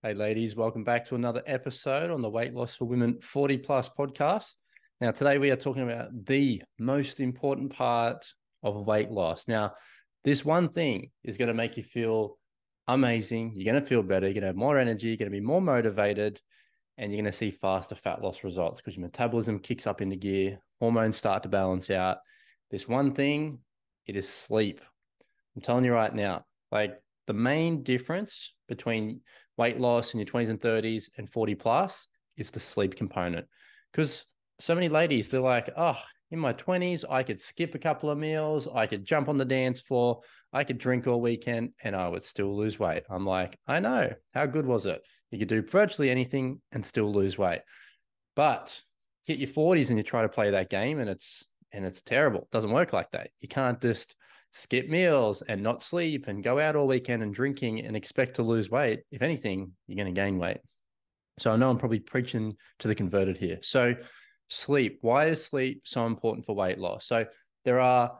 Hey, ladies, welcome back to another episode on the Weight Loss for Women 40 Plus podcast. Now, today we are talking about the most important part of weight loss. Now, this one thing is going to make you feel amazing. You're going to feel better. You're going to have more energy. You're going to be more motivated, and you're going to see faster fat loss results because your metabolism kicks up into gear, hormones start to balance out. This one thing, it is sleep. I'm telling you right now, like the main difference between weight loss in your 20s and 30s and 40 plus is the sleep component. Because so many ladies, they're like, oh, in my 20s, I could skip a couple of meals, I could jump on the dance floor, I could drink all weekend, and I would still lose weight. I'm like, I know. How good was it? You could do virtually anything and still lose weight. But hit your 40s and you try to play that game and it's and it's terrible. It doesn't work like that. You can't just skip meals and not sleep and go out all weekend and drinking and expect to lose weight, if anything, you're going to gain weight. So I know I'm probably preaching to the converted here. So sleep, why is sleep so important for weight loss? So there are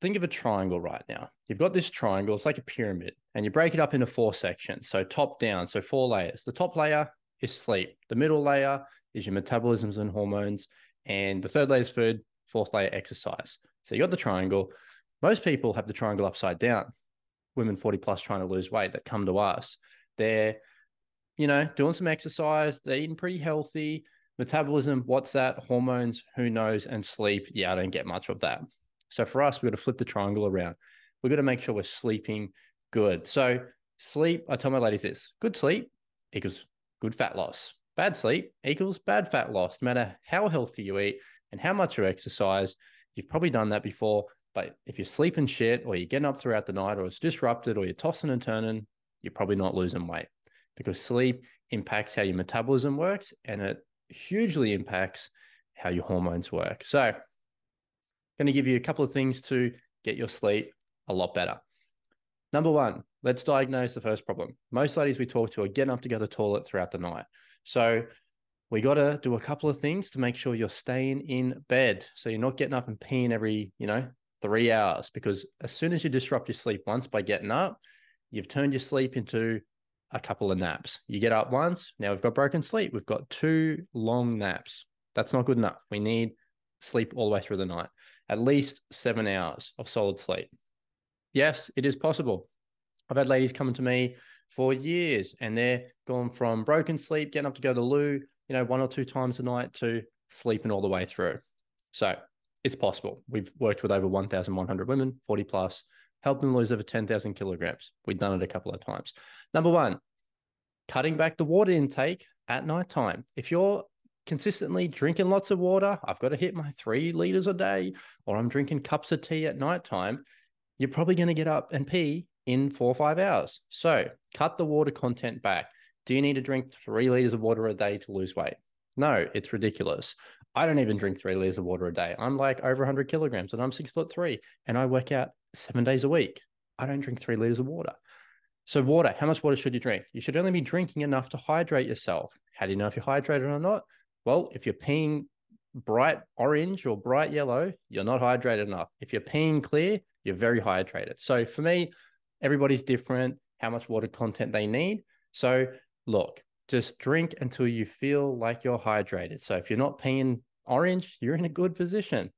think of a triangle right now. You've got this triangle, it's like a pyramid, and you break it up into four sections. So top down, so four layers. The top layer is sleep. The middle layer is your metabolisms and hormones. And the third layer is food, fourth layer exercise. So you got the triangle. Most people have the triangle upside down. Women 40 plus trying to lose weight that come to us. They're, you know, doing some exercise, they're eating pretty healthy. Metabolism, what's that? Hormones, who knows? And sleep, yeah, I don't get much of that. So for us, we've got to flip the triangle around. We've got to make sure we're sleeping good. So sleep, I tell my ladies this good sleep equals good fat loss. Bad sleep equals bad fat loss. No matter how healthy you eat and how much you exercise, you've probably done that before. But if you're sleeping shit or you're getting up throughout the night or it's disrupted or you're tossing and turning, you're probably not losing weight because sleep impacts how your metabolism works and it hugely impacts how your hormones work. So, I'm going to give you a couple of things to get your sleep a lot better. Number one, let's diagnose the first problem. Most ladies we talk to are getting up to go to the toilet throughout the night. So, we got to do a couple of things to make sure you're staying in bed. So, you're not getting up and peeing every, you know, three hours because as soon as you disrupt your sleep once by getting up, you've turned your sleep into a couple of naps. You get up once, now we've got broken sleep. We've got two long naps. That's not good enough. We need sleep all the way through the night, at least seven hours of solid sleep. Yes, it is possible. I've had ladies coming to me for years and they're gone from broken sleep, getting up to go to the loo, you know, one or two times a night to sleeping all the way through. So it's possible. We've worked with over 1,100 women, 40 plus, helped them lose over 10,000 kilograms. We've done it a couple of times. Number one, cutting back the water intake at nighttime. If you're consistently drinking lots of water, I've got to hit my three liters a day, or I'm drinking cups of tea at nighttime, you're probably going to get up and pee in four or five hours. So cut the water content back. Do you need to drink three liters of water a day to lose weight? No, it's ridiculous. I don't even drink three liters of water a day. I'm like over 100 kilograms and I'm six foot three and I work out seven days a week. I don't drink three liters of water. So, water, how much water should you drink? You should only be drinking enough to hydrate yourself. How do you know if you're hydrated or not? Well, if you're peeing bright orange or bright yellow, you're not hydrated enough. If you're peeing clear, you're very hydrated. So, for me, everybody's different, how much water content they need. So, look, just drink until you feel like you're hydrated. So if you're not peeing orange, you're in a good position.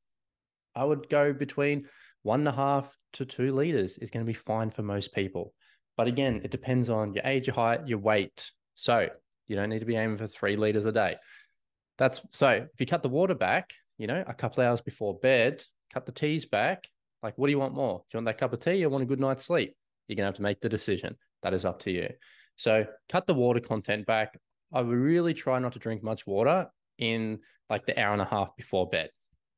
I would go between one and a half to two liters is going to be fine for most people. But again, it depends on your age, your height, your weight. So you don't need to be aiming for three liters a day. That's so if you cut the water back, you know, a couple hours before bed, cut the teas back. Like, what do you want more? Do you want that cup of tea or want a good night's sleep? You're going to have to make the decision. That is up to you. So cut the water content back. I would really try not to drink much water in like the hour and a half before bed.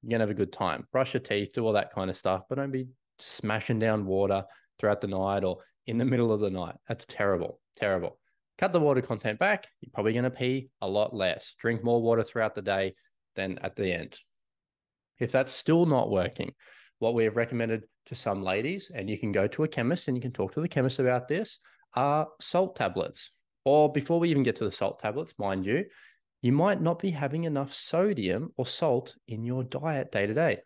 You're gonna have a good time. Brush your teeth, do all that kind of stuff, but don't be smashing down water throughout the night or in the middle of the night. That's terrible. Terrible. Cut the water content back. You're probably gonna pee a lot less. Drink more water throughout the day than at the end. If that's still not working, what we have recommended to some ladies, and you can go to a chemist and you can talk to the chemist about this, are salt tablets. Or before we even get to the salt tablets, mind you, you might not be having enough sodium or salt in your diet day to day.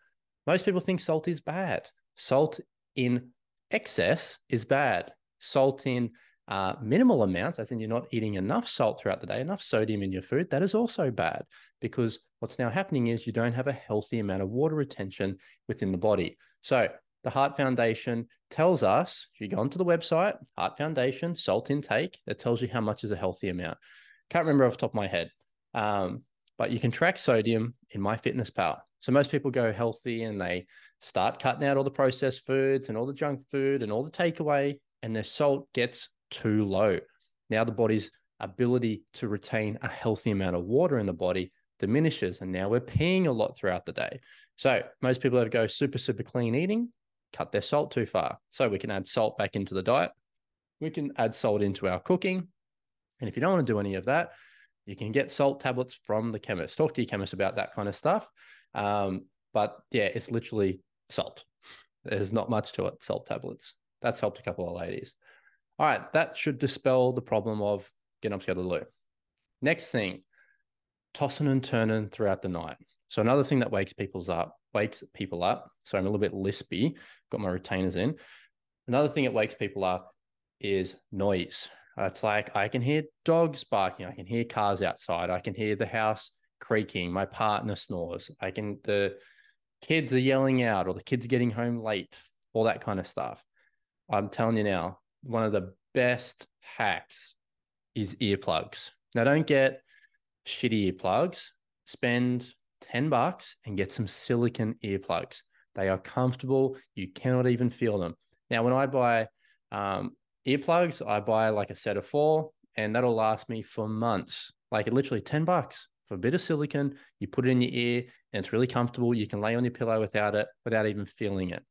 Most people think salt is bad. Salt in excess is bad. Salt in uh, minimal amounts, I think you're not eating enough salt throughout the day, enough sodium in your food, that is also bad because what's now happening is you don't have a healthy amount of water retention within the body. So the Heart Foundation tells us, if you go onto the website, Heart Foundation, salt intake, it tells you how much is a healthy amount. Can't remember off the top of my head, um, but you can track sodium in MyFitnessPal. So most people go healthy and they start cutting out all the processed foods and all the junk food and all the takeaway, and their salt gets too low. Now the body's ability to retain a healthy amount of water in the body diminishes. And now we're peeing a lot throughout the day. So most people that go super, super clean eating cut their salt too far. So we can add salt back into the diet. We can add salt into our cooking. And if you don't want to do any of that, you can get salt tablets from the chemist. Talk to your chemist about that kind of stuff. Um, but yeah, it's literally salt. There's not much to it, salt tablets. That's helped a couple of ladies. All right, that should dispel the problem of getting up to go to the loo. Next thing, tossing and turning throughout the night. So another thing that wakes people's up, wakes people up. So I'm a little bit lispy, got my retainers in. Another thing that wakes people up is noise. it's like I can hear dogs barking, I can hear cars outside, I can hear the house creaking, my partner snores, I can the kids are yelling out or the kids getting home late, all that kind of stuff. I'm telling you now, one of the best hacks is earplugs. Now, don't get shitty earplugs. Spend 10 bucks and get some silicon earplugs. They are comfortable. You cannot even feel them. Now, when I buy um, earplugs, I buy like a set of four, and that'll last me for months. Like literally 10 bucks for a bit of silicon. You put it in your ear, and it's really comfortable. You can lay on your pillow without it, without even feeling it.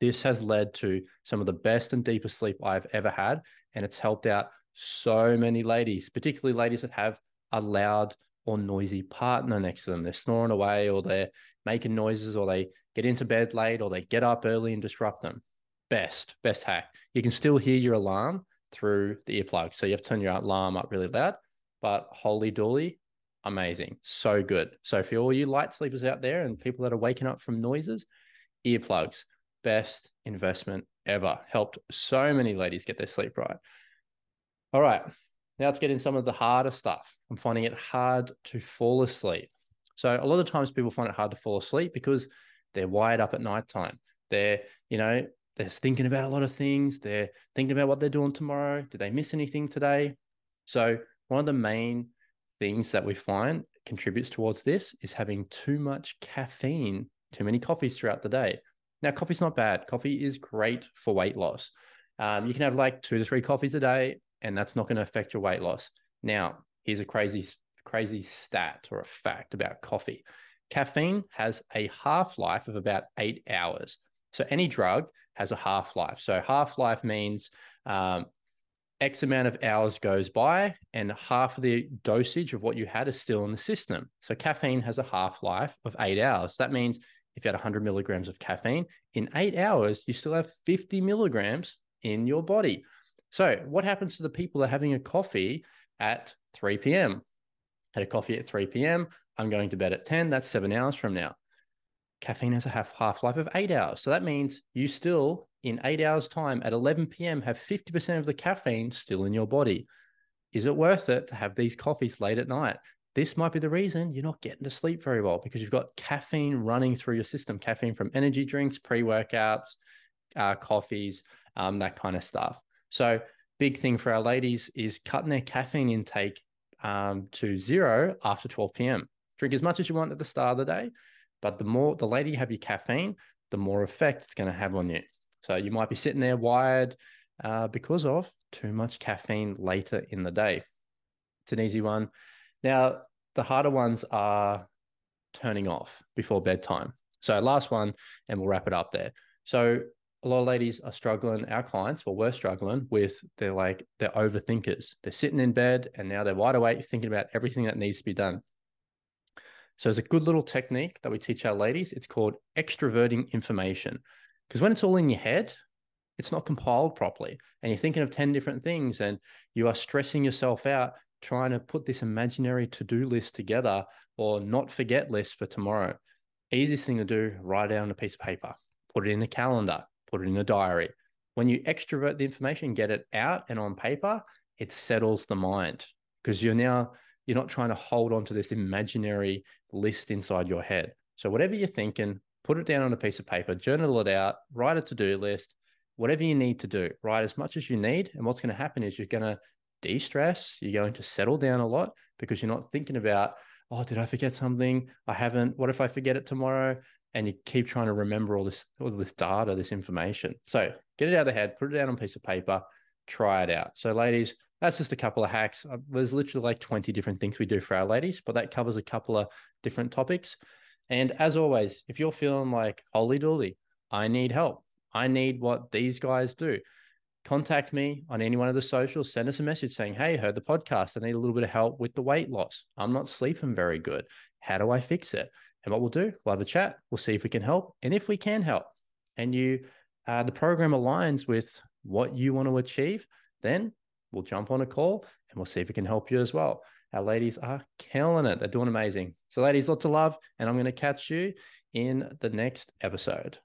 This has led to some of the best and deepest sleep I've ever had. And it's helped out so many ladies, particularly ladies that have a loud or noisy partner next to them. They're snoring away or they're making noises or they get into bed late or they get up early and disrupt them. Best, best hack. You can still hear your alarm through the earplug. So you have to turn your alarm up really loud, but holy dooly, amazing. So good. So for all you light sleepers out there and people that are waking up from noises, earplugs best investment ever. Helped so many ladies get their sleep right. All right. Now let's get in some of the harder stuff. I'm finding it hard to fall asleep. So a lot of times people find it hard to fall asleep because they're wired up at nighttime. They're, you know, they're thinking about a lot of things. They're thinking about what they're doing tomorrow. Did they miss anything today? So one of the main things that we find contributes towards this is having too much caffeine, too many coffees throughout the day. Now, coffee's not bad. Coffee is great for weight loss. Um, you can have like two to three coffees a day, and that's not going to affect your weight loss. Now, here's a crazy, crazy stat or a fact about coffee. Caffeine has a half life of about eight hours. So any drug has a half life. So half life means um, X amount of hours goes by, and half of the dosage of what you had is still in the system. So caffeine has a half life of eight hours. That means if you had 100 milligrams of caffeine, in eight hours, you still have 50 milligrams in your body. So, what happens to the people that are having a coffee at 3 p.m.? Had a coffee at 3 p.m. I'm going to bed at 10. That's seven hours from now. Caffeine has a half half life of eight hours. So that means you still, in eight hours' time at 11 p.m., have 50% of the caffeine still in your body. Is it worth it to have these coffees late at night? this might be the reason you're not getting to sleep very well because you've got caffeine running through your system, caffeine from energy drinks, pre workouts, uh, coffees, um, that kind of stuff. So, big thing for our ladies is cutting their caffeine intake um, to zero after 12 p.m. Drink as much as you want at the start of the day, but the more the later you have your caffeine, the more effect it's going to have on you. So, you might be sitting there wired uh, because of too much caffeine later in the day. It's an easy one. Now, the harder ones are turning off before bedtime. So, last one, and we'll wrap it up there. So, a lot of ladies are struggling, our clients, well, we're struggling with they're like, they're overthinkers. They're sitting in bed and now they're wide awake thinking about everything that needs to be done. So, it's a good little technique that we teach our ladies. It's called extroverting information. Because when it's all in your head, it's not compiled properly and you're thinking of 10 different things and you are stressing yourself out trying to put this imaginary to-do list together or not forget list for tomorrow. Easiest thing to do, write it on a piece of paper, put it in the calendar, put it in a diary. when you extrovert the information, get it out and on paper, it settles the mind because you're now you're not trying to hold on to this imaginary list inside your head. So whatever you're thinking, put it down on a piece of paper, journal it out, write a to-do list, whatever you need to do, write as much as you need. And what's going to happen is you're going to de-stress, you're going to settle down a lot because you're not thinking about, oh, did I forget something? I haven't. What if I forget it tomorrow? And you keep trying to remember all this, all this data, this information. So get it out of the head, put it down on a piece of paper, try it out. So, ladies, that's just a couple of hacks. Uh, there's literally like 20 different things we do for our ladies, but that covers a couple of different topics. And as always, if you're feeling like, holy dooly, I need help, I need what these guys do, contact me on any one of the socials, send us a message saying, Hey, heard the podcast. I need a little bit of help with the weight loss. I'm not sleeping very good. How do I fix it? And what we'll do, we'll have a chat. We'll see if we can help. And if we can help and you, uh, the program aligns with what you want to achieve, then we'll jump on a call and we'll see if we can help you as well. Our ladies are killing it. They're doing amazing. So, ladies, lots of love. And I'm going to catch you in the next episode.